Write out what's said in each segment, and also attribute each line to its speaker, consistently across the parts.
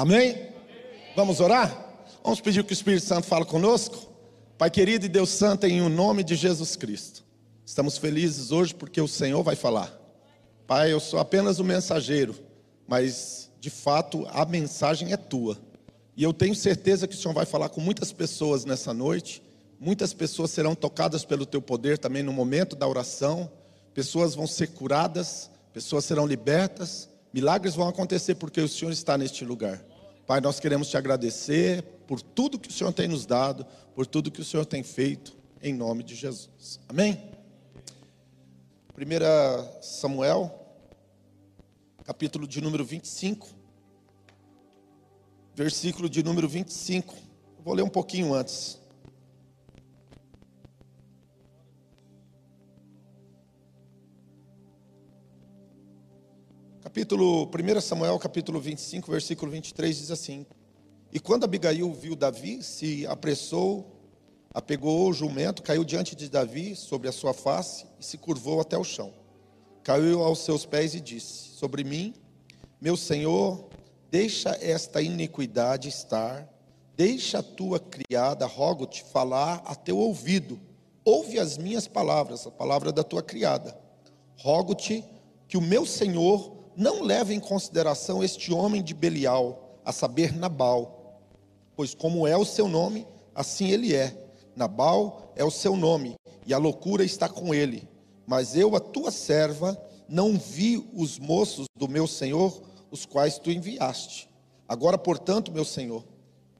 Speaker 1: Amém? Vamos orar? Vamos pedir que o Espírito Santo fale conosco? Pai querido e Deus Santo, em o nome de Jesus Cristo. Estamos felizes hoje porque o Senhor vai falar. Pai, eu sou apenas o mensageiro, mas de fato a mensagem é tua. E eu tenho certeza que o Senhor vai falar com muitas pessoas nessa noite. Muitas pessoas serão tocadas pelo teu poder também no momento da oração. Pessoas vão ser curadas, pessoas serão libertas, milagres vão acontecer porque o Senhor está neste lugar. Pai, nós queremos te agradecer por tudo que o Senhor tem nos dado, por tudo que o Senhor tem feito, em nome de Jesus. Amém? 1 Samuel, capítulo de número 25, versículo de número 25. vou ler um pouquinho antes. Capítulo 1 Samuel, capítulo 25, versículo 23 diz assim: E quando Abigail viu Davi, se apressou, apegou o jumento, caiu diante de Davi sobre a sua face e se curvou até o chão. Caiu aos seus pés e disse: Sobre mim, meu senhor, deixa esta iniquidade estar, deixa a tua criada, rogo-te, falar a teu ouvido, ouve as minhas palavras, a palavra da tua criada. Rogo-te que o meu senhor não leve em consideração este homem de Belial, a saber, Nabal, pois como é o seu nome, assim ele é. Nabal é o seu nome, e a loucura está com ele. Mas eu, a tua serva, não vi os moços do meu senhor, os quais tu enviaste. Agora, portanto, meu senhor,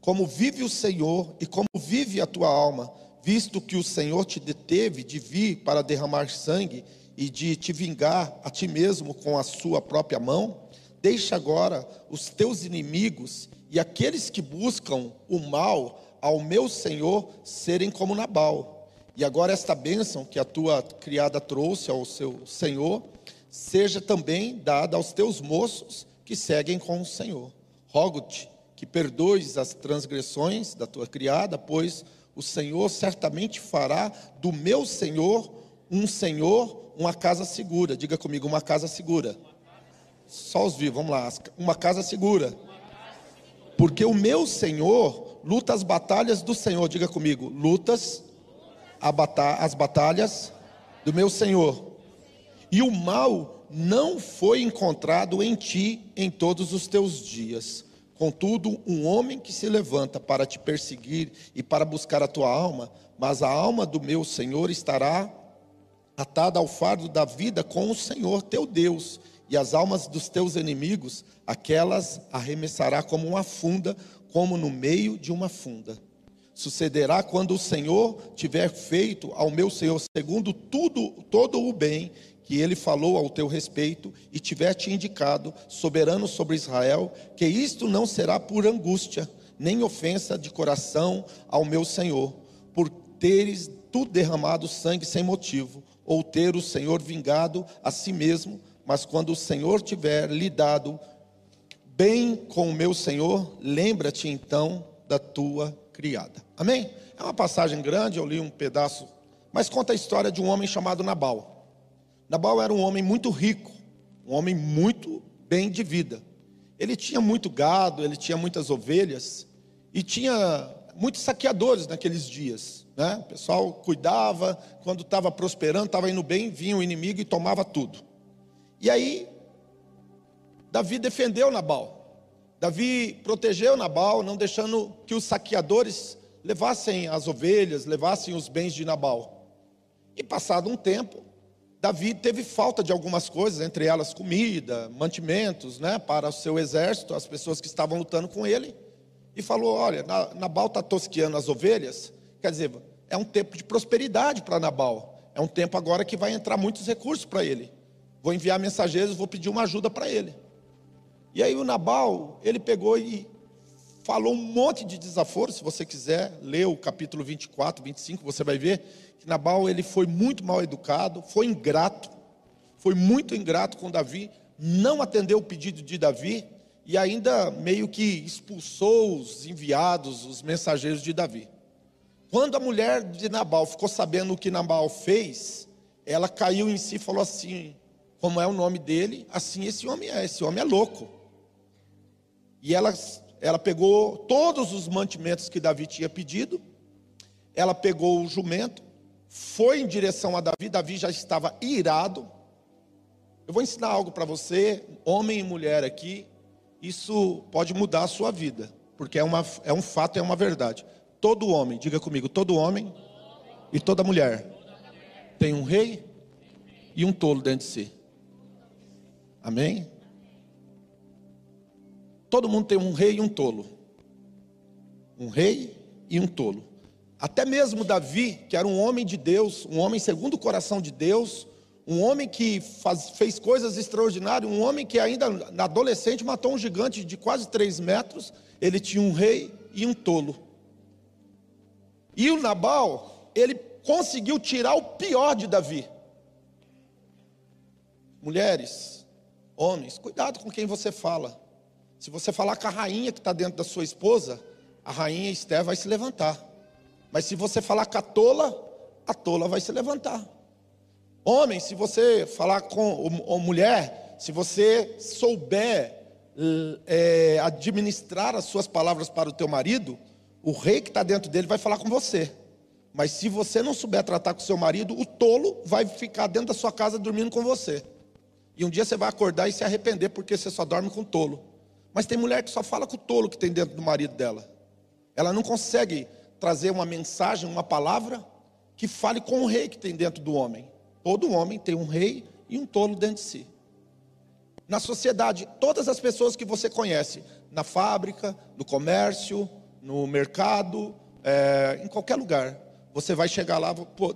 Speaker 1: como vive o Senhor e como vive a tua alma, visto que o Senhor te deteve de vir para derramar sangue e de te vingar a ti mesmo com a sua própria mão, deixa agora os teus inimigos e aqueles que buscam o mal ao meu senhor serem como Nabal. E agora esta bênção que a tua criada trouxe ao seu senhor, seja também dada aos teus moços que seguem com o Senhor. Rogo-te que perdoes as transgressões da tua criada, pois o Senhor certamente fará do meu senhor um senhor uma casa segura. Diga comigo, uma casa segura. Só os vivos, vamos lá. Uma casa segura. Porque o meu Senhor luta as batalhas do Senhor. Diga comigo, lutas as batalhas do meu Senhor. E o mal não foi encontrado em ti em todos os teus dias. Contudo, um homem que se levanta para te perseguir e para buscar a tua alma, mas a alma do meu Senhor estará atada ao fardo da vida com o Senhor teu Deus, e as almas dos teus inimigos, aquelas arremessará como uma funda, como no meio de uma funda. Sucederá quando o Senhor tiver feito ao meu Senhor segundo tudo, todo o bem que ele falou ao teu respeito e tiver te indicado, soberano sobre Israel, que isto não será por angústia, nem ofensa de coração ao meu Senhor, por teres tu derramado sangue sem motivo, ou ter o Senhor vingado a si mesmo, mas quando o Senhor tiver lidado bem com o meu Senhor, lembra-te então da tua criada. Amém? É uma passagem grande, eu li um pedaço, mas conta a história de um homem chamado Nabal. Nabal era um homem muito rico, um homem muito bem de vida. Ele tinha muito gado, ele tinha muitas ovelhas e tinha muitos saqueadores naqueles dias. Né? O pessoal cuidava, quando estava prosperando, estava indo bem, vinha o inimigo e tomava tudo. E aí, Davi defendeu Nabal. Davi protegeu Nabal, não deixando que os saqueadores levassem as ovelhas, levassem os bens de Nabal. E passado um tempo, Davi teve falta de algumas coisas, entre elas comida, mantimentos, né, para o seu exército, as pessoas que estavam lutando com ele. E falou: Olha, Nabal está tosqueando as ovelhas, quer dizer, é um tempo de prosperidade para Nabal. É um tempo agora que vai entrar muitos recursos para ele. Vou enviar mensageiros, vou pedir uma ajuda para ele. E aí o Nabal, ele pegou e falou um monte de desaforo. Se você quiser ler o capítulo 24, 25, você vai ver que Nabal ele foi muito mal educado, foi ingrato, foi muito ingrato com Davi, não atendeu o pedido de Davi e ainda meio que expulsou os enviados, os mensageiros de Davi. Quando a mulher de Nabal ficou sabendo o que Nabal fez, ela caiu em si e falou assim: como é o nome dele, assim esse homem é, esse homem é louco. E ela ela pegou todos os mantimentos que Davi tinha pedido, ela pegou o jumento, foi em direção a Davi, Davi já estava irado. Eu vou ensinar algo para você, homem e mulher aqui, isso pode mudar a sua vida, porque é, uma, é um fato, é uma verdade. Todo homem, diga comigo, todo homem e toda mulher tem um rei e um tolo dentro de si. Amém? Todo mundo tem um rei e um tolo. Um rei e um tolo. Até mesmo Davi, que era um homem de Deus, um homem segundo o coração de Deus, um homem que faz, fez coisas extraordinárias, um homem que ainda na adolescente matou um gigante de quase três metros, ele tinha um rei e um tolo. E o Nabal, ele conseguiu tirar o pior de Davi. Mulheres, homens, cuidado com quem você fala. Se você falar com a rainha que está dentro da sua esposa, a rainha Esther vai se levantar. Mas se você falar com a tola, a tola vai se levantar. Homem, se você falar com ou, mulher, se você souber é, administrar as suas palavras para o teu marido, o rei que está dentro dele vai falar com você. Mas se você não souber tratar com seu marido, o tolo vai ficar dentro da sua casa dormindo com você. E um dia você vai acordar e se arrepender porque você só dorme com o tolo. Mas tem mulher que só fala com o tolo que tem dentro do marido dela. Ela não consegue trazer uma mensagem, uma palavra que fale com o rei que tem dentro do homem. Todo homem tem um rei e um tolo dentro de si. Na sociedade, todas as pessoas que você conhece, na fábrica, no comércio, no mercado, é, em qualquer lugar, você vai chegar lá,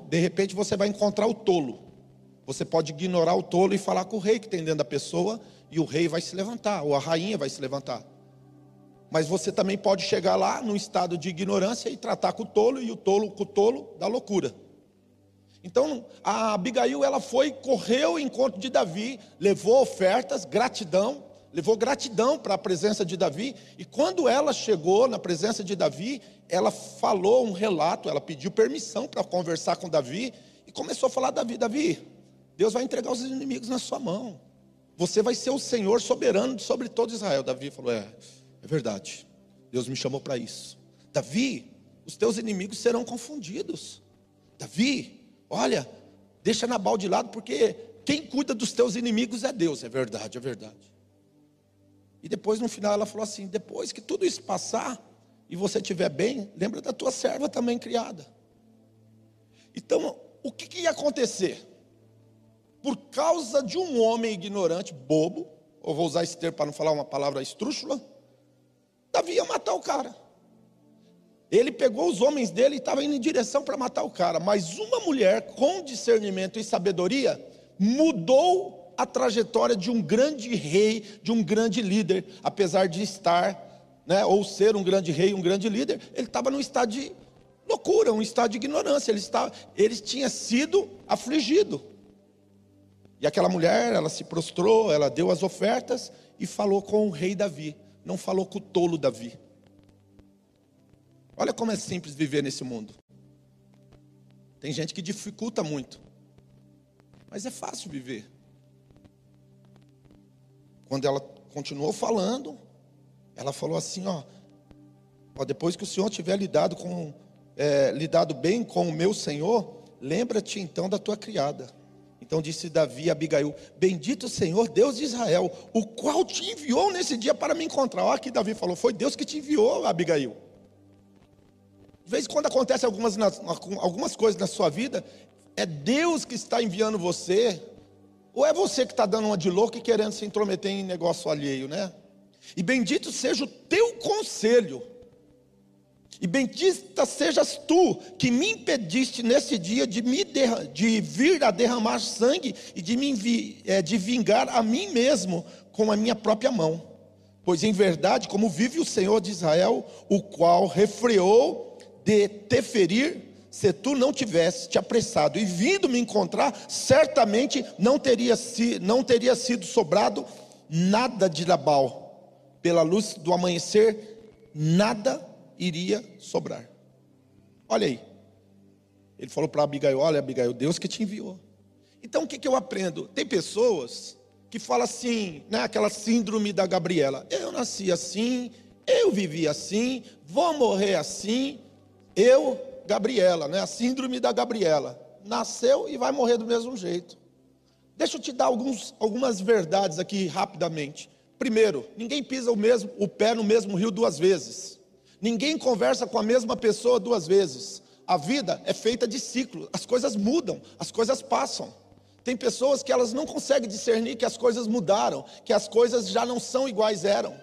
Speaker 1: de repente você vai encontrar o tolo. Você pode ignorar o tolo e falar com o rei que tem dentro da pessoa e o rei vai se levantar, ou a rainha vai se levantar. Mas você também pode chegar lá num estado de ignorância e tratar com o tolo e o tolo com o tolo da loucura. Então, a Abigail, ela foi, correu ao encontro de Davi, levou ofertas, gratidão, levou gratidão para a presença de Davi, e quando ela chegou na presença de Davi, ela falou um relato, ela pediu permissão para conversar com Davi, e começou a falar: Davi, Davi, Deus vai entregar os inimigos na sua mão. Você vai ser o Senhor soberano sobre todo Israel. Davi falou: É, é verdade. Deus me chamou para isso. Davi, os teus inimigos serão confundidos. Davi, olha, deixa Nabal de lado, porque quem cuida dos teus inimigos é Deus. É verdade, é verdade. E depois no final ela falou assim: depois que tudo isso passar e você estiver bem, lembra da tua serva também criada. Então, o que, que ia acontecer? por causa de um homem ignorante, bobo, ou vou usar esse termo para não falar uma palavra estrúxula, Davi ia matar o cara. Ele pegou os homens dele e estava indo em direção para matar o cara, mas uma mulher com discernimento e sabedoria mudou a trajetória de um grande rei, de um grande líder, apesar de estar, né, ou ser um grande rei, um grande líder, ele estava num estado de loucura, um estado de ignorância, ele, estava, ele tinha sido afligido. E aquela mulher, ela se prostrou, ela deu as ofertas e falou com o rei Davi, não falou com o tolo Davi. Olha como é simples viver nesse mundo. Tem gente que dificulta muito, mas é fácil viver. Quando ela continuou falando, ela falou assim: ó, ó depois que o Senhor tiver lidado com é, lidado bem com o meu Senhor, lembra-te então da tua criada então disse Davi a Abigail: Bendito Senhor, Deus de Israel, o qual te enviou nesse dia para me encontrar. Olha que Davi falou: Foi Deus que te enviou, Abigail. De vez em quando acontece algumas, algumas coisas na sua vida, é Deus que está enviando você, ou é você que está dando uma de louco e querendo se intrometer em negócio alheio, né? E bendito seja o teu conselho e bendita sejas tu que me impediste nesse dia de, me de vir a derramar sangue e de, me é, de vingar a mim mesmo com a minha própria mão. Pois em verdade, como vive o Senhor de Israel, o qual refreou de te ferir, se tu não tivesse te apressado e vindo me encontrar, certamente não teria, si, não teria sido sobrado nada de Labal. Pela luz do amanhecer, nada iria sobrar. Olha aí. Ele falou para Abigail: Olha, Abigail, Deus que te enviou. Então o que, que eu aprendo? Tem pessoas que falam assim, né, aquela síndrome da Gabriela: Eu nasci assim, Eu vivi assim, vou morrer assim. Eu, Gabriela, né? A síndrome da Gabriela. Nasceu e vai morrer do mesmo jeito. Deixa eu te dar alguns, algumas verdades aqui rapidamente. Primeiro, ninguém pisa o, mesmo, o pé no mesmo rio duas vezes. Ninguém conversa com a mesma pessoa duas vezes. A vida é feita de ciclo, as coisas mudam, as coisas passam. Tem pessoas que elas não conseguem discernir que as coisas mudaram, que as coisas já não são iguais eram.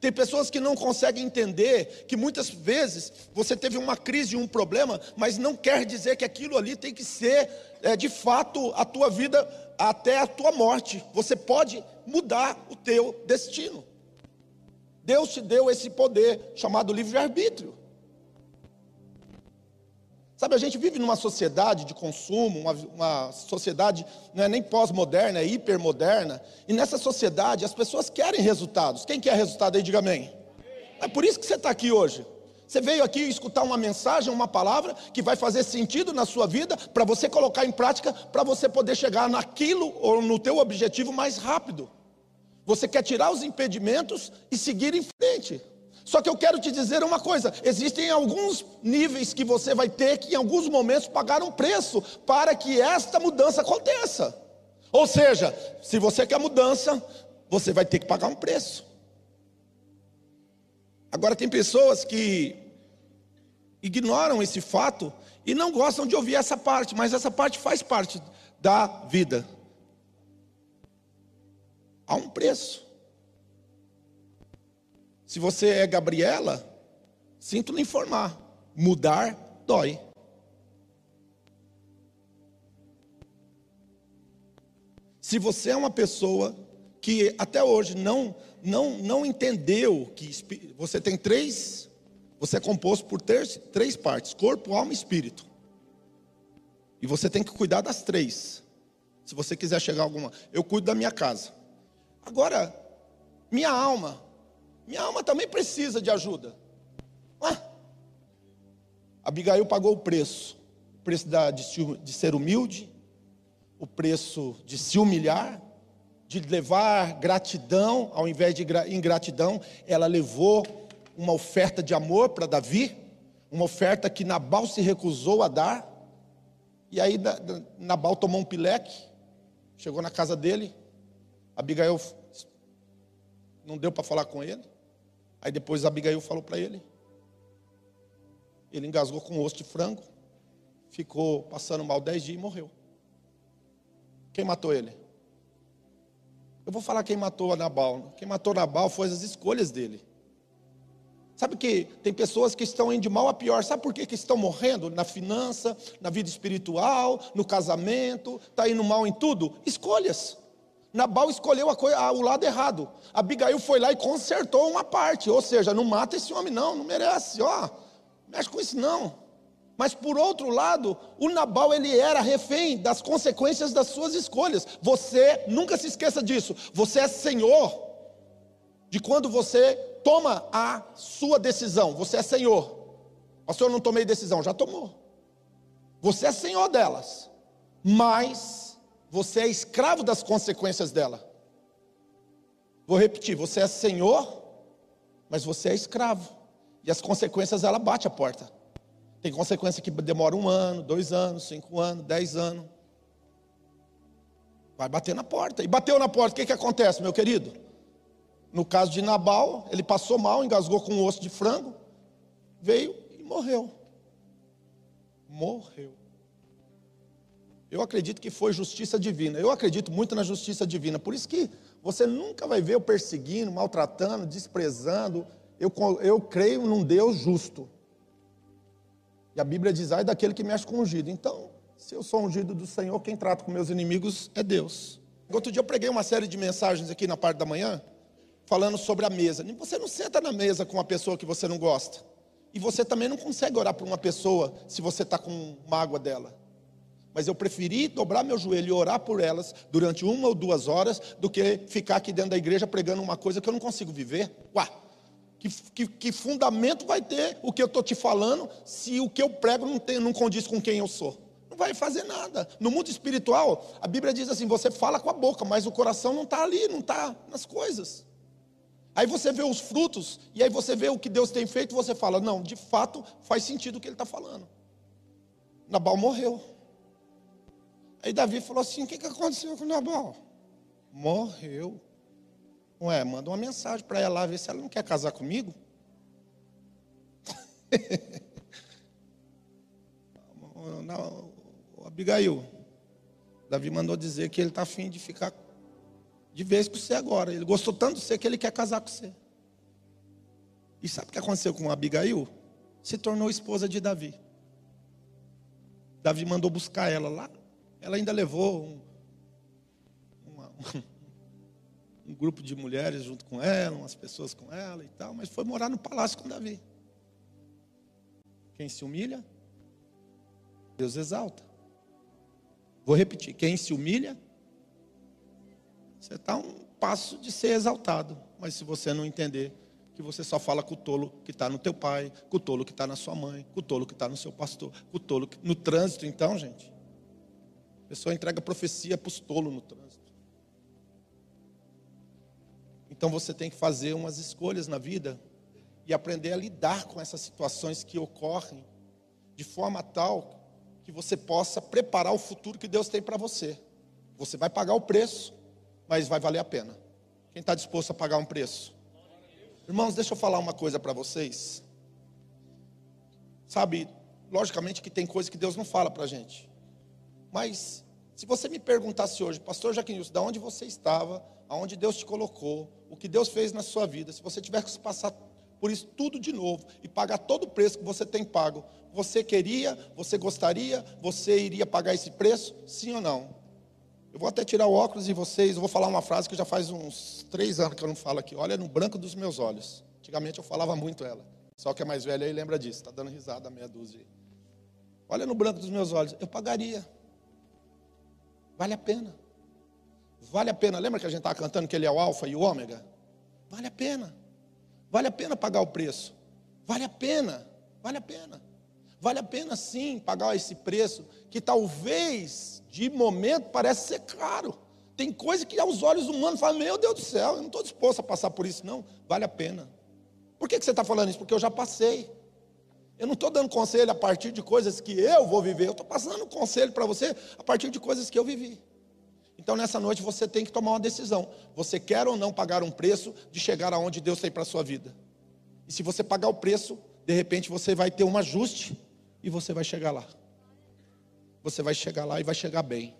Speaker 1: Tem pessoas que não conseguem entender que muitas vezes você teve uma crise, um problema, mas não quer dizer que aquilo ali tem que ser é, de fato a tua vida até a tua morte. Você pode mudar o teu destino. Deus te deu esse poder chamado livre-arbítrio. Sabe, a gente vive numa sociedade de consumo, uma, uma sociedade não é nem pós-moderna, é hipermoderna, e nessa sociedade as pessoas querem resultados. Quem quer resultado aí, diga amém. É por isso que você está aqui hoje. Você veio aqui escutar uma mensagem, uma palavra que vai fazer sentido na sua vida, para você colocar em prática, para você poder chegar naquilo ou no teu objetivo mais rápido. Você quer tirar os impedimentos e seguir em frente. Só que eu quero te dizer uma coisa: existem alguns níveis que você vai ter que, em alguns momentos, pagar um preço para que esta mudança aconteça. Ou seja, se você quer mudança, você vai ter que pagar um preço. Agora, tem pessoas que ignoram esse fato e não gostam de ouvir essa parte, mas essa parte faz parte da vida. Há um preço. Se você é Gabriela, sinto lhe informar: mudar dói. Se você é uma pessoa que até hoje não não não entendeu que você tem três, você é composto por três, três partes: corpo, alma e espírito. E você tem que cuidar das três. Se você quiser chegar a alguma, eu cuido da minha casa. Agora, minha alma, minha alma também precisa de ajuda. Ué? Abigail pagou o preço. O preço da, de, de ser humilde, o preço de se humilhar, de levar gratidão ao invés de ingratidão. Ela levou uma oferta de amor para Davi, uma oferta que Nabal se recusou a dar. E aí Nabal tomou um pileque, chegou na casa dele. Abigail não deu para falar com ele. Aí depois Abigail falou para ele. Ele engasgou com osso de frango, ficou passando mal dez dias e morreu. Quem matou ele? Eu vou falar quem matou Nabal. Quem matou Nabal foi as escolhas dele. Sabe que tem pessoas que estão indo de mal a pior. Sabe por que, que estão morrendo? Na finança, na vida espiritual, no casamento, está indo mal em tudo? Escolhas. Nabal escolheu a coisa, o lado errado. Abigail foi lá e consertou uma parte. Ou seja, não mata esse homem, não, não merece. Ó, mexe com isso não. Mas por outro lado, o Nabal ele era refém das consequências das suas escolhas. Você nunca se esqueça disso. Você é senhor de quando você toma a sua decisão. Você é senhor. Pastor, eu não tomei decisão, já tomou. Você é senhor delas. Mas você é escravo das consequências dela. Vou repetir: você é senhor, mas você é escravo. E as consequências ela bate a porta. Tem consequência que demora um ano, dois anos, cinco anos, dez anos. Vai bater na porta. E bateu na porta, o que, que acontece, meu querido? No caso de Nabal, ele passou mal, engasgou com um osso de frango, veio e morreu. Morreu. Eu acredito que foi justiça divina. Eu acredito muito na justiça divina. Por isso que você nunca vai ver eu perseguindo, maltratando, desprezando. Eu, eu creio num Deus justo. E a Bíblia diz: ai daquele que mexe com ungido. Então, se eu sou ungido do Senhor, quem trata com meus inimigos é Deus. Outro dia eu preguei uma série de mensagens aqui na parte da manhã, falando sobre a mesa. Você não senta na mesa com uma pessoa que você não gosta. E você também não consegue orar por uma pessoa se você está com mágoa dela. Mas eu preferi dobrar meu joelho e orar por elas durante uma ou duas horas do que ficar aqui dentro da igreja pregando uma coisa que eu não consigo viver. Uá, que, que, que fundamento vai ter o que eu estou te falando se o que eu prego não, tem, não condiz com quem eu sou? Não vai fazer nada. No mundo espiritual, a Bíblia diz assim: você fala com a boca, mas o coração não está ali, não está nas coisas. Aí você vê os frutos, e aí você vê o que Deus tem feito, e você fala: não, de fato faz sentido o que ele está falando. Nabal morreu. Aí Davi falou assim: o que, que aconteceu com Nabal? Morreu. Ué, manda uma mensagem para ela lá, ver se ela não quer casar comigo. não, Abigail, Davi mandou dizer que ele está afim de ficar de vez com você agora. Ele gostou tanto de você que ele quer casar com você. E sabe o que aconteceu com Abigail? Se tornou esposa de Davi. Davi mandou buscar ela lá. Ela ainda levou um, uma, um grupo de mulheres junto com ela, umas pessoas com ela e tal, mas foi morar no palácio com Davi. Quem se humilha, Deus exalta. Vou repetir: quem se humilha, você está um passo de ser exaltado. Mas se você não entender que você só fala com o tolo que está no teu pai, com o tolo que está na sua mãe, com o tolo que está no seu pastor, com o tolo que... no trânsito, então, gente. Pessoa entrega profecia para os tolos no trânsito. Então você tem que fazer umas escolhas na vida e aprender a lidar com essas situações que ocorrem de forma tal que você possa preparar o futuro que Deus tem para você. Você vai pagar o preço, mas vai valer a pena. Quem está disposto a pagar um preço? Irmãos, deixa eu falar uma coisa para vocês. Sabe, logicamente que tem coisas que Deus não fala para a gente. Mas, se você me perguntasse hoje, Pastor Jaquinhos, de onde você estava, aonde Deus te colocou, o que Deus fez na sua vida, se você tivesse que passar por isso tudo de novo e pagar todo o preço que você tem pago, você queria, você gostaria, você iria pagar esse preço? Sim ou não? Eu vou até tirar o óculos e vocês, eu vou falar uma frase que já faz uns três anos que eu não falo aqui. Olha no branco dos meus olhos. Antigamente eu falava muito ela. Só que é mais velha aí lembra disso. Está dando risada meia dúzia. Olha no branco dos meus olhos. Eu pagaria. Vale a pena. Vale a pena. Lembra que a gente estava cantando que ele é o alfa e o ômega? Vale a pena. Vale a pena pagar o preço. Vale a pena. Vale a pena. Vale a pena sim pagar esse preço, que talvez de momento parece ser caro. Tem coisa que aos olhos humanos fala, meu Deus do céu, eu não estou disposto a passar por isso, não. Vale a pena. Por que, que você está falando isso? Porque eu já passei. Eu não estou dando conselho a partir de coisas que eu vou viver, eu estou passando conselho para você a partir de coisas que eu vivi. Então nessa noite você tem que tomar uma decisão. Você quer ou não pagar um preço de chegar aonde Deus tem para a sua vida? E se você pagar o preço, de repente você vai ter um ajuste e você vai chegar lá. Você vai chegar lá e vai chegar bem.